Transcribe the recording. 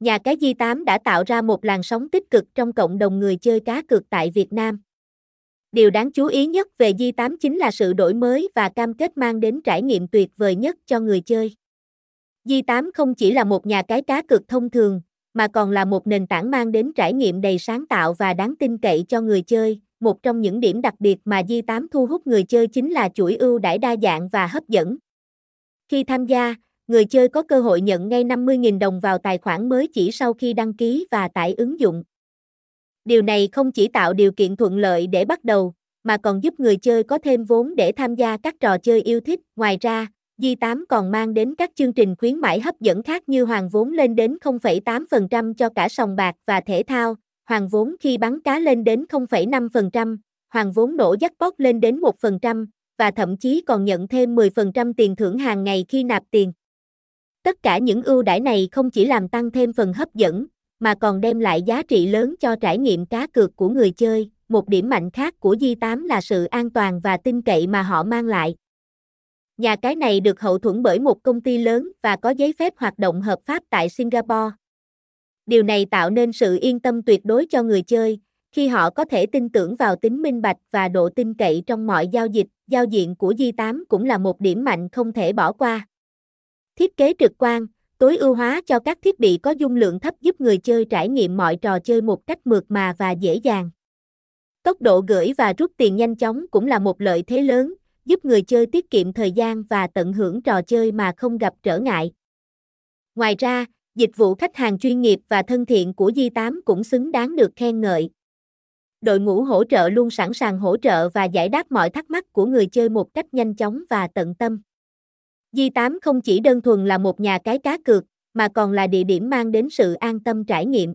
Nhà cái Di8 đã tạo ra một làn sóng tích cực trong cộng đồng người chơi cá cược tại Việt Nam. Điều đáng chú ý nhất về Di8 chính là sự đổi mới và cam kết mang đến trải nghiệm tuyệt vời nhất cho người chơi. Di8 không chỉ là một nhà cái cá cược thông thường, mà còn là một nền tảng mang đến trải nghiệm đầy sáng tạo và đáng tin cậy cho người chơi. Một trong những điểm đặc biệt mà Di8 thu hút người chơi chính là chuỗi ưu đãi đa dạng và hấp dẫn. Khi tham gia, người chơi có cơ hội nhận ngay 50.000 đồng vào tài khoản mới chỉ sau khi đăng ký và tải ứng dụng. Điều này không chỉ tạo điều kiện thuận lợi để bắt đầu, mà còn giúp người chơi có thêm vốn để tham gia các trò chơi yêu thích. Ngoài ra, Di8 còn mang đến các chương trình khuyến mãi hấp dẫn khác như hoàn vốn lên đến 0,8% cho cả sòng bạc và thể thao, hoàn vốn khi bắn cá lên đến 0,5%, hoàn vốn nổ jackpot lên đến 1%, và thậm chí còn nhận thêm 10% tiền thưởng hàng ngày khi nạp tiền. Tất cả những ưu đãi này không chỉ làm tăng thêm phần hấp dẫn, mà còn đem lại giá trị lớn cho trải nghiệm cá cược của người chơi. Một điểm mạnh khác của Di8 là sự an toàn và tin cậy mà họ mang lại. Nhà cái này được hậu thuẫn bởi một công ty lớn và có giấy phép hoạt động hợp pháp tại Singapore. Điều này tạo nên sự yên tâm tuyệt đối cho người chơi, khi họ có thể tin tưởng vào tính minh bạch và độ tin cậy trong mọi giao dịch. Giao diện của Di8 cũng là một điểm mạnh không thể bỏ qua. Thiết kế trực quan, tối ưu hóa cho các thiết bị có dung lượng thấp giúp người chơi trải nghiệm mọi trò chơi một cách mượt mà và dễ dàng. Tốc độ gửi và rút tiền nhanh chóng cũng là một lợi thế lớn, giúp người chơi tiết kiệm thời gian và tận hưởng trò chơi mà không gặp trở ngại. Ngoài ra, dịch vụ khách hàng chuyên nghiệp và thân thiện của Di8 cũng xứng đáng được khen ngợi. Đội ngũ hỗ trợ luôn sẵn sàng hỗ trợ và giải đáp mọi thắc mắc của người chơi một cách nhanh chóng và tận tâm. Di8 không chỉ đơn thuần là một nhà cái cá cược, mà còn là địa điểm mang đến sự an tâm trải nghiệm.